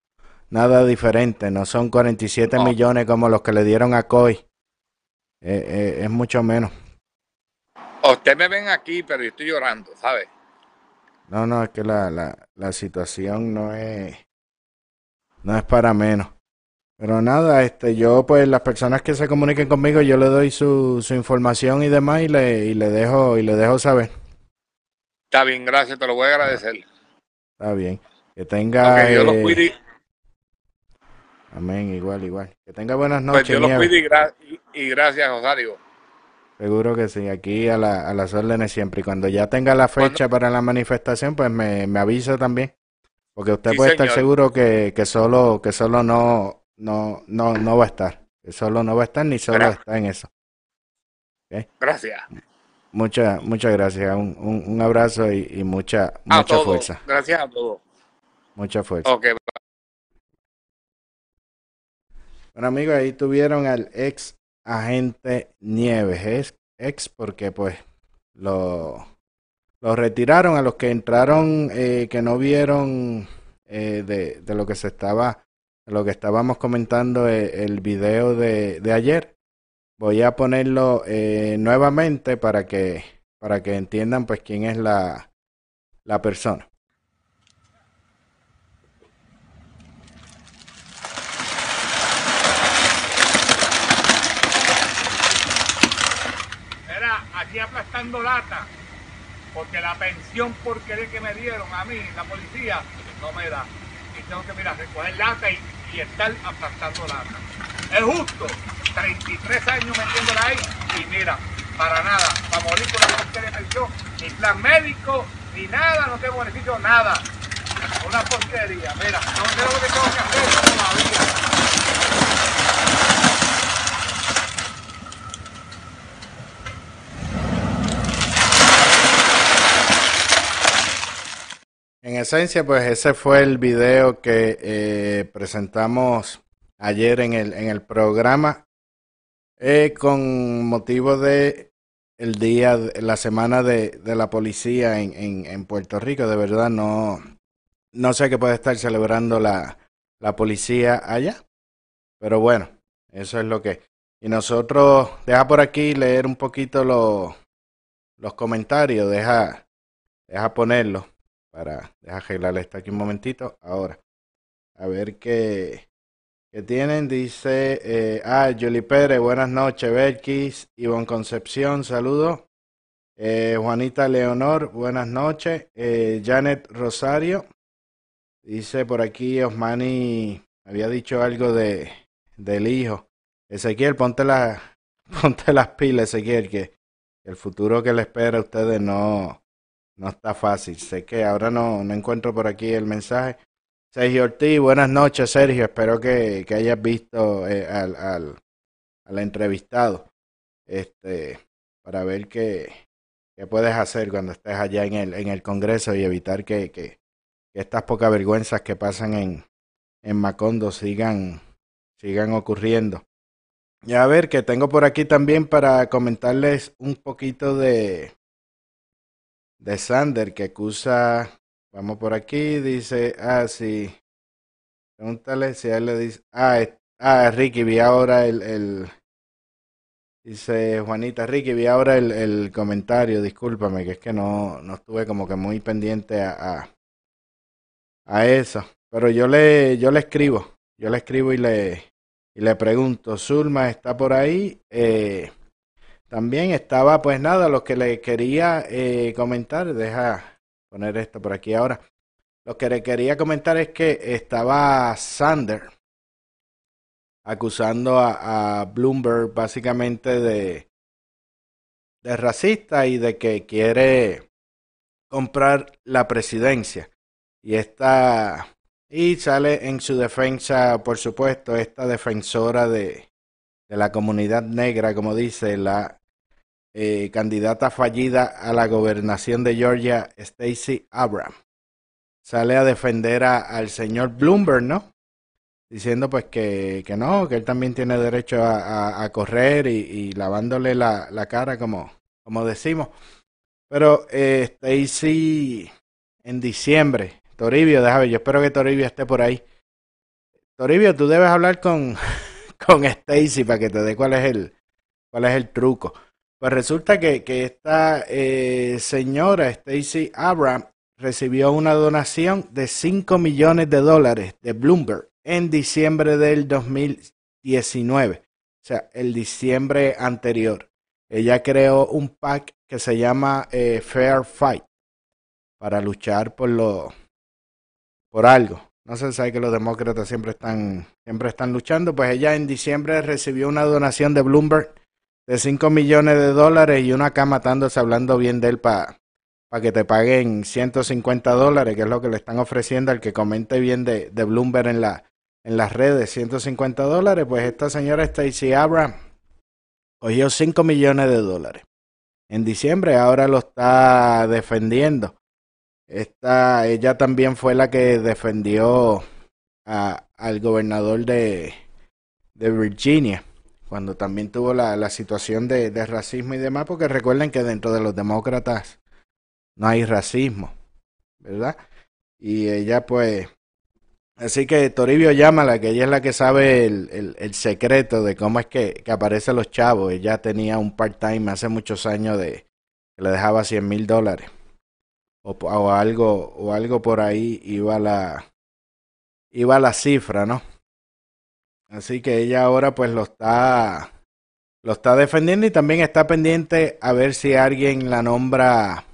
nada diferente, no son 47 millones como los que le dieron a COI. Eh, eh, es mucho menos. Usted me ven aquí, pero yo estoy llorando, ¿sabe? No, no, es que la, la, la situación no es, no es para menos. Pero nada, este, yo pues las personas que se comuniquen conmigo, yo le doy su, su información y demás y le, y le dejo y le dejo saber. Está bien, gracias, te lo voy a agradecer. Está bien. Que tenga. yo lo eh, Amén, igual, igual. Que tenga buenas pues noches. Pues Dios lo cuide y, gracias, Rosario. Seguro que sí, aquí a, la, a las órdenes siempre. Y cuando ya tenga la fecha para la manifestación, pues me, me avisa también. Porque usted puede estar seguro que, que solo, que solo no, no, no, no va a estar. Solo no va a estar ni solo está en eso. Gracias. Muchas, muchas gracias. Un, un, abrazo y, mucha, mucha fuerza. Gracias a todos. Mucha fuerza. Bueno, amigos, ahí tuvieron al ex agente Nieves. Es ex porque, pues, lo, lo retiraron a los que entraron, eh, que no vieron eh, de, de lo que se estaba lo que estábamos comentando eh, el video de, de ayer. Voy a ponerlo eh, nuevamente para que, para que entiendan pues quién es la, la persona. Era aquí aplastando lata, porque la pensión porquería que me dieron a mí, la policía, no me da tengo que, mira, recoger lata y, estar aplastando lata. Es justo, 33 años metiéndola ahí y mira, para nada, para morir con la de pensión, ni plan médico, ni nada, no tengo beneficio, nada. Una porquería, mira, no sé lo que tengo que hacer todavía. En esencia, pues ese fue el video que eh, presentamos ayer en el, en el programa eh, con motivo de el día, la semana de, de la policía en, en, Puerto Rico. De verdad, no, no sé qué puede estar celebrando la, la policía allá. Pero bueno, eso es lo que. Y nosotros, deja por aquí leer un poquito los, los comentarios, deja, deja ponerlos para dejar arreglarle esto aquí un momentito. Ahora, a ver qué, qué tienen. Dice, eh, ah, Julie Pérez, buenas noches, Belkis, Ivonne Concepción, saludos. Eh, Juanita Leonor, buenas noches. Eh, Janet Rosario, dice por aquí, Osmani había dicho algo de del hijo. Ezequiel, ponte, la, ponte las pilas, Ezequiel, que el futuro que le espera a ustedes no, no está fácil. Sé que ahora no, no encuentro por aquí el mensaje. Sergio Ortiz, buenas noches, Sergio. Espero que, que hayas visto eh, al, al, al, entrevistado. Este, para ver qué, qué puedes hacer cuando estés allá en el, en el Congreso y evitar que, que, estas pocas vergüenzas que pasan en, en Macondo sigan, sigan ocurriendo. Y a ver, que tengo por aquí también para comentarles un poquito de, de Sander que acusa, vamos por aquí, dice, ah, sí, pregúntale si a él le dice, ah, ah Ricky, vi ahora el, el, dice Juanita, Ricky, vi ahora el, el comentario, discúlpame, que es que no, no estuve como que muy pendiente a, a, a eso, pero yo le, yo le escribo, yo le escribo y le, y le pregunto, Zulma está por ahí, eh, también estaba, pues nada, lo que le quería eh, comentar, deja poner esto por aquí ahora. Lo que le quería comentar es que estaba Sander acusando a, Bloomberg básicamente de, de racista y de que quiere comprar la presidencia. Y esta y sale en su defensa, por supuesto, esta defensora de, de la comunidad negra, como dice la eh, candidata fallida a la gobernación de Georgia, Stacey Abrams, sale a defender al señor Bloomberg, ¿no? Diciendo pues que, que, no, que él también tiene derecho a, correr y, lavándole la, la, cara como, como decimos. Pero eh, en diciembre, Toribio, déjame, yo espero que Toribio esté por ahí. Toribio, tú debes hablar con, con Stacy para que te dé cuál es el, cuál es el truco. Pues resulta que, que esta eh, señora, Stacy Abrams, recibió una donación de 5 millones de dólares de Bloomberg en diciembre del 2019. O sea, el diciembre anterior. Ella creó un pack que se llama eh, Fair Fight para luchar por lo por algo. No se sabe que los demócratas siempre están siempre están luchando, pues ella en diciembre recibió una donación de Bloomberg de 5 millones de dólares y una acá matándose hablando bien de él para que te paguen 150 dólares, que es lo que le están ofreciendo al que comente bien de, de Bloomberg en, la, en las redes, 150 dólares, pues esta señora Stacey Abrams cogió 5 millones de dólares. En diciembre ahora lo está defendiendo. Esta, ella también fue la que defendió a, al gobernador de, de Virginia cuando también tuvo la, la situación de, de, racismo y demás, porque recuerden que dentro de los demócratas no hay racismo, ¿verdad? Y ella pues, así que Toribio llámala, que ella es la que sabe el, el, secreto de cómo es que, que, aparecen los chavos. Ella tenía un part-time hace muchos años de que le dejaba 100 mil dólares. O, o, algo, o algo por ahí iba la, iba la cifra, ¿no? Así que ella ahora pues lo está lo está defendiendo y también está pendiente a ver si alguien la nombra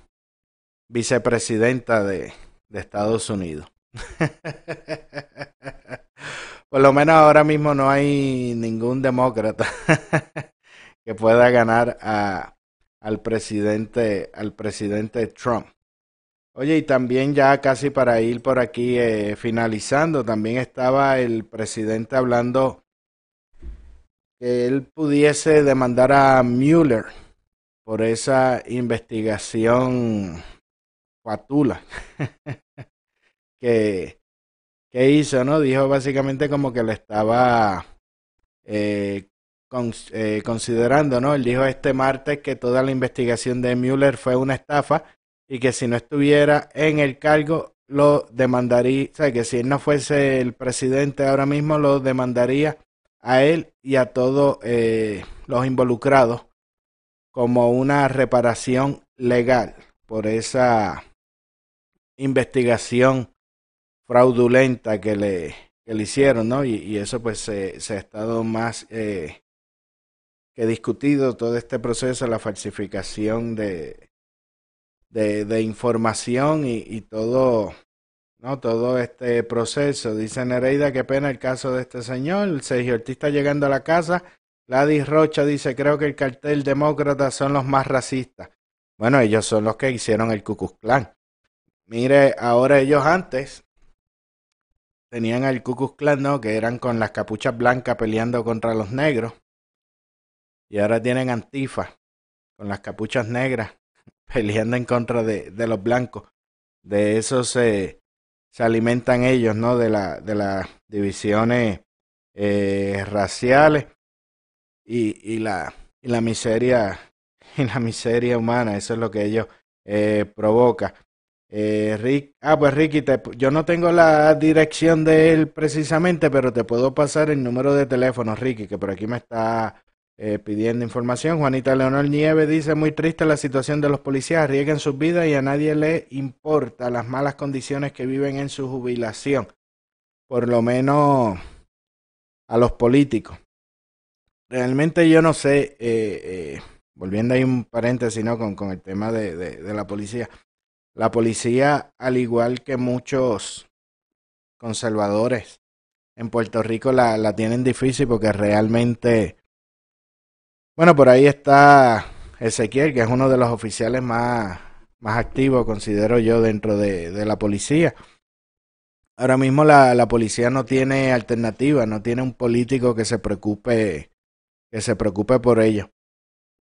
vicepresidenta de, de Estados Unidos. Por lo menos ahora mismo no hay ningún demócrata que pueda ganar a, al presidente al presidente Trump. Oye, y también ya casi para ir por aquí eh, finalizando, también estaba el presidente hablando que él pudiese demandar a Mueller por esa investigación fatula que, que hizo, ¿no? Dijo básicamente como que le estaba eh, eh, considerando, ¿no? Él dijo este martes que toda la investigación de Mueller fue una estafa y que si no estuviera en el cargo lo demandaría, o sea, que si él no fuese el presidente ahora mismo lo demandaría a él y a todos eh, los involucrados como una reparación legal por esa investigación fraudulenta que le, que le hicieron, ¿no? Y, y eso pues se, se, ha estado más eh, que discutido todo este proceso, la falsificación de, de, de información y, y, todo, ¿no? Todo este proceso. Dice Nereida, qué pena el caso de este señor. Sergio Ortiz está llegando a la casa. Gladys Rocha dice, creo que el cartel demócrata son los más racistas. Bueno, ellos son los que hicieron el Ku Klan. Mire, ahora ellos antes tenían el Ku Klan, ¿no? Que eran con las capuchas blancas peleando contra los negros. Y ahora tienen Antifa con las capuchas negras peleando en contra de, de los blancos. De eso se, se alimentan ellos, ¿no? De, la, de las divisiones eh, raciales y, y, la, la miseria y la miseria humana. Eso es lo que ellos eh, provoca. Eh, Rick, ah, pues Ricky, te, yo no tengo la dirección de él precisamente, pero te puedo pasar el número de teléfono, Ricky, que por aquí me está eh, pidiendo información. Juanita Leonor Nieve dice, muy triste la situación de los policías, arriesgan sus vidas y a nadie le importa las malas condiciones que viven en su jubilación, por lo menos a los políticos. Realmente yo no sé, eh, eh, volviendo ahí un paréntesis ¿no? con, con el tema de, de, de la policía, la policía, al igual que muchos conservadores en Puerto Rico, la, la tienen difícil porque realmente bueno, por ahí está Ezequiel, que es uno de los oficiales más, más activos, considero yo, dentro de, de la policía. Ahora mismo la, la, policía no tiene alternativa, no tiene un político que se preocupe, que se preocupe por ello.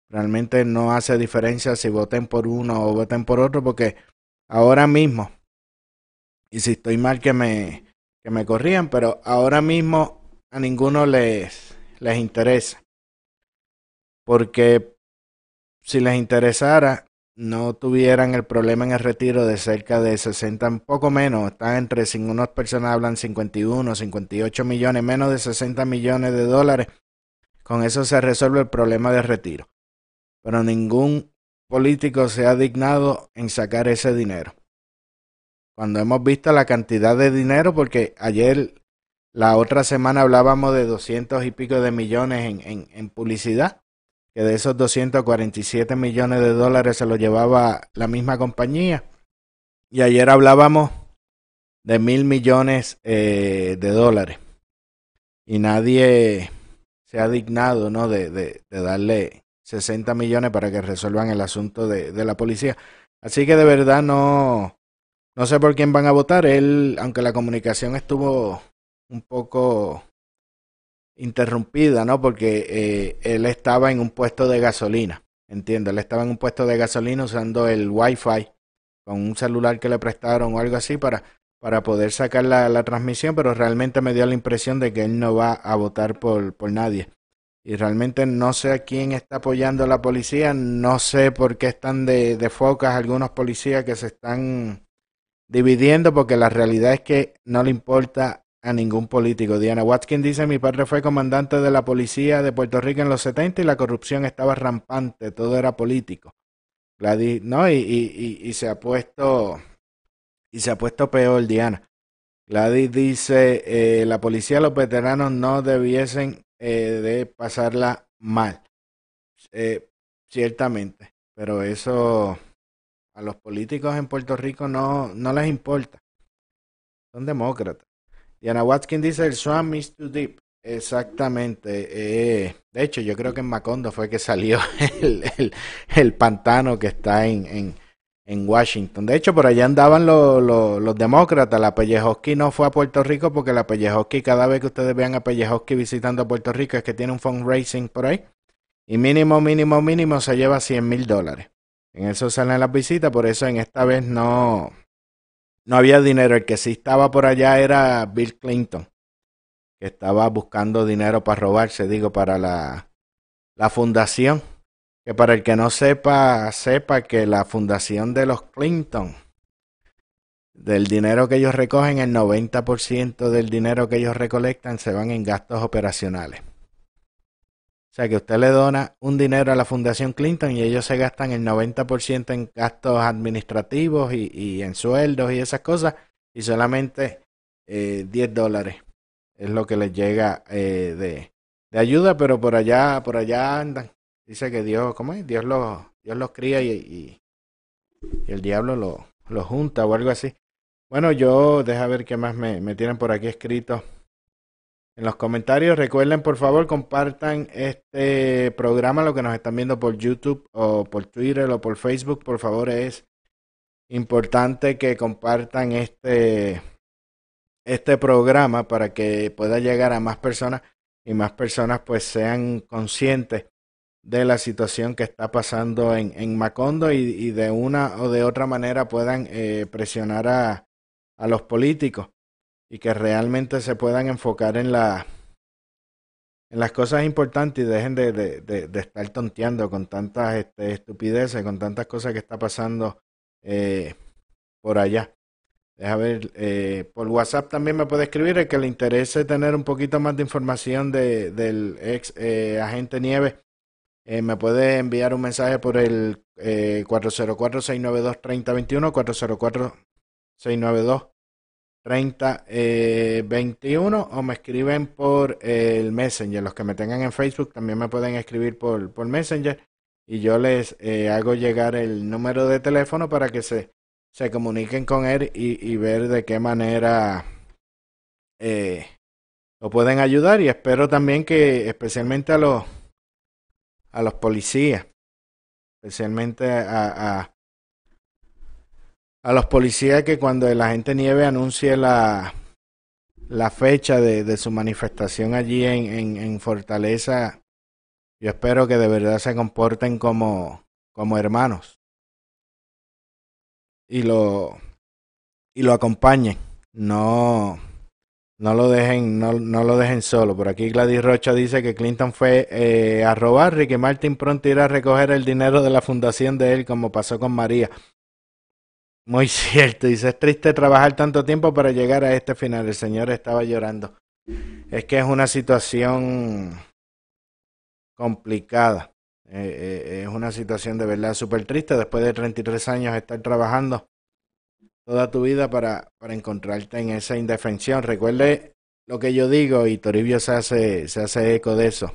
Realmente no hace diferencia si voten por uno o voten por otro, porque ahora mismo, y si estoy mal que me, que me corrían, pero ahora mismo a ninguno les, les interesa. Porque si les interesara, no tuvieran el problema en el retiro de cerca de 60, un poco menos, están entre, sin unas personas hablan 51, 58 millones, menos de 60 millones de dólares. Con eso se resuelve el problema de retiro. Pero ningún político se ha dignado en sacar ese dinero. Cuando hemos visto la cantidad de dinero, porque ayer, la otra semana hablábamos de 200 y pico de millones en publicidad que de esos 247 millones de dólares se lo llevaba la misma compañía. Y ayer hablábamos de mil millones eh, de dólares. Y nadie se ha dignado ¿no? de, de, darle 60 millones para que resuelvan el asunto de, de la policía. Así que de verdad no, no sé por quién van a votar. Él, aunque la comunicación estuvo un poco interrumpida, ¿no? Porque eh, él estaba en un puesto de gasolina, entiendo, él estaba en un puesto de gasolina usando el Wi-Fi con un celular que le prestaron o algo así para, para poder sacar la, la, transmisión, pero realmente me dio la impresión de que él no va a votar por, por nadie. Y realmente no sé a quién está apoyando a la policía, no sé por qué están de, de focas algunos policías que se están dividiendo, porque la realidad es que no le importa a ningún político. Diana Watkins dice, mi padre fue comandante de la policía de Puerto Rico en los 70 y la corrupción estaba rampante, todo era político. Gladys, no, y, y, y, se ha puesto, y se ha puesto peor, Diana. Gladys dice, eh, la policía, los veteranos no debiesen eh, de pasarla mal. Eh, ciertamente, pero eso a los políticos en Puerto Rico no, no les importa. Son demócratas. Diana Watkins dice el swamp is too deep. Exactamente. Eh, de hecho, yo creo que en Macondo fue que salió el, el, el pantano que está en, en, en, Washington. De hecho, por allá andaban los, los, los demócratas. La Pellejoski no fue a Puerto Rico porque la Pellejoski, cada vez que ustedes vean a Pellejoski visitando a Puerto Rico, es que tiene un fundraising por ahí. Y mínimo, mínimo, mínimo se lleva 100 mil dólares. En eso salen las visitas, por eso en esta vez no, no había dinero. El que sí estaba por allá era Bill Clinton, que estaba buscando dinero para robarse, digo, para la, la fundación. Que para el que no sepa, sepa que la fundación de los Clinton, del dinero que ellos recogen, el 90% del dinero que ellos recolectan se van en gastos operacionales. Sea que usted le dona un dinero a la Fundación Clinton y ellos se gastan el 90% en gastos administrativos y, y, en sueldos y esas cosas y solamente eh, 10 dólares es lo que les llega eh, de, de, ayuda, pero por allá, por allá andan. Dice que Dios, ¿cómo es? Dios los, Dios los cría y, y, el diablo lo, lo, junta o algo así. Bueno, yo, deja ver qué más me, me tienen por aquí escrito en los comentarios. Recuerden, por favor, compartan este programa, lo que nos están viendo por YouTube o por Twitter o por Facebook. Por favor, es importante que compartan este, este programa para que pueda llegar a más personas y más personas pues sean conscientes de la situación que está pasando en, en Macondo y, de una o de otra manera puedan eh, presionar a, a los políticos y que realmente se puedan enfocar en la en las cosas importantes y dejen de, de, estar tonteando con tantas este, estupideces, con tantas cosas que está pasando eh, por allá. Deja ver, eh, por WhatsApp también me puede escribir el que le interese tener un poquito más de información de, del ex eh, agente Nieves. Eh, me puede enviar un mensaje por el eh, 404-692-3021, 404-692 30 eh, 21 o me escriben por el Messenger. Los que me tengan en Facebook también me pueden escribir por, por Messenger y yo les eh, hago llegar el número de teléfono para que se, se comuniquen con él y, y ver de qué manera eh, lo pueden ayudar y espero también que especialmente a los a los policías especialmente a a los policías que cuando el agente Nieve anuncie la, la fecha de, de, su manifestación allí en, en, Fortaleza, yo espero que de verdad se comporten como, como hermanos y lo, y lo acompañen. No, no lo dejen, no, no lo dejen solo. Por aquí Gladys Rocha dice que Clinton fue eh, a robar, Ricky Martin pronto irá a recoger el dinero de la fundación de él, como pasó con María. Muy cierto, dice, es triste trabajar tanto tiempo para llegar a este final. El señor estaba llorando. Es que es una situación complicada. Eh, eh, es una situación de verdad súper triste después de 33 años estar trabajando toda tu vida para, para encontrarte en esa indefensión. Recuerde lo que yo digo y Toribio se hace, se hace eco de eso.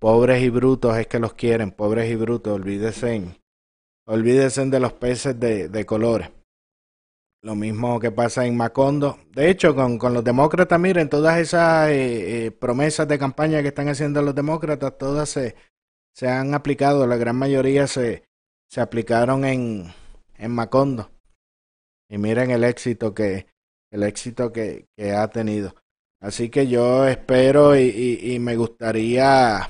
Pobres y brutos es que los quieren, pobres y brutos, olvídense, olvídense de los peces de, de colores. Lo mismo que pasa en Macondo. De hecho, con, con los demócratas, miren, todas esas eh, eh, promesas de campaña que están haciendo los demócratas, todas se, se han aplicado, la gran mayoría se, se aplicaron en, en Macondo y miren el éxito que el éxito que, que ha tenido. Así que yo espero y, y, me gustaría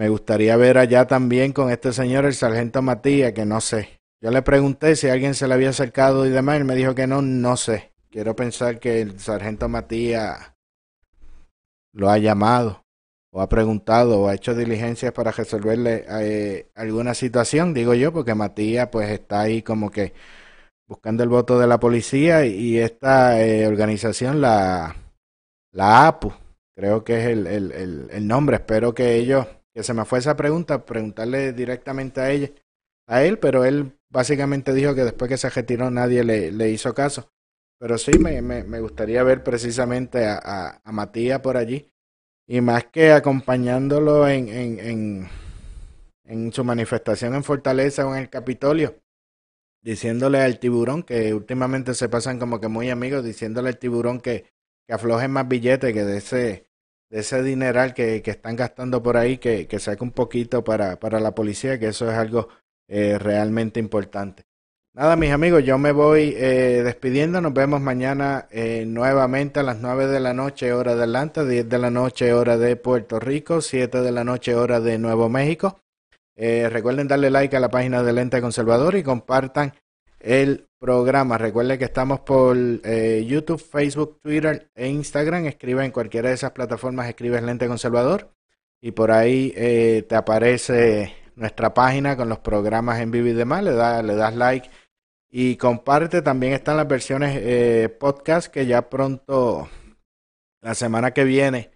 me gustaría ver allá también con este señor el sargento Matías, que no sé. Yo le pregunté si alguien se le había acercado y demás, y me dijo que no, no sé. Quiero pensar que el sargento Matías lo ha llamado o ha preguntado o ha hecho diligencias para resolverle eh, alguna situación, digo yo, porque Matías pues está ahí como que buscando el voto de la policía y esta eh, organización, la, la APU, creo que es el, el, el, nombre, espero que ellos, que se me fue esa pregunta, preguntarle directamente a ella, a él, pero él básicamente dijo que después que se retiró nadie le, le hizo caso. Pero sí, me, me, me gustaría ver precisamente a, a, a, Matías por allí. Y más que acompañándolo en, en, en, en su manifestación en Fortaleza o en el Capitolio, diciéndole al tiburón, que últimamente se pasan como que muy amigos, diciéndole al tiburón que, que afloje más billetes, que de ese, de ese dineral que, que están gastando por ahí, que, que saque un poquito para, para la policía, que eso es algo eh, realmente importante. Nada, mis amigos, yo me voy eh, despidiendo. Nos vemos mañana eh, nuevamente a las 9 de la noche, hora de Atlanta, 10 de la noche, hora de Puerto Rico, 7 de la noche, hora de Nuevo México. Recuerden darle like a la página de Lente Conservador y compartan el programa. Recuerden que estamos por eh, YouTube, Facebook, Twitter e Instagram. Escribe en cualquiera de esas plataformas, escribes Lente Conservador y por ahí eh, te aparece nuestra página con los programas en vivo y demás. Le, da, le das like y comparte. También están las versiones eh, podcast que ya pronto, la semana que viene,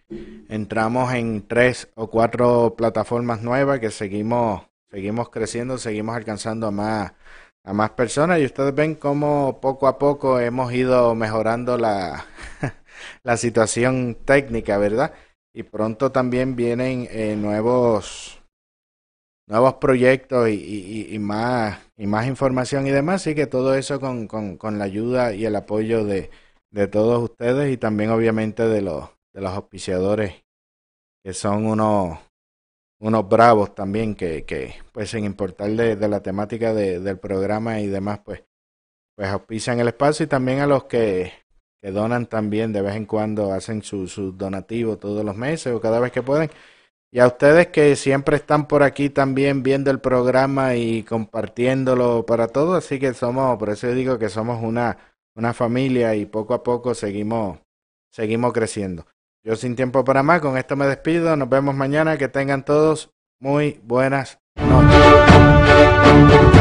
entramos en tres o cuatro plataformas nuevas que seguimos, seguimos creciendo, seguimos alcanzando a más, a más personas y ustedes ven cómo poco a poco hemos ido mejorando la, la situación técnica, ¿verdad? Y pronto también vienen eh, nuevos nuevos proyectos y, y, más y más información y demás, así que todo eso con, con, con la ayuda y el apoyo de, de todos ustedes y también obviamente de los de los auspiciadores que son unos unos bravos también que, que pues sin importar de, de la temática de, del programa y demás pues pues auspician el espacio y también a los que, que donan también de vez en cuando hacen su, su donativo todos los meses o cada vez que pueden. Y a ustedes que siempre están por aquí también viendo el programa y compartiéndolo para todos así que somos por eso digo que somos una una familia y poco a poco seguimos seguimos creciendo yo sin tiempo para más, con esto me despido. Nos vemos mañana. Que tengan todos muy buenas noches.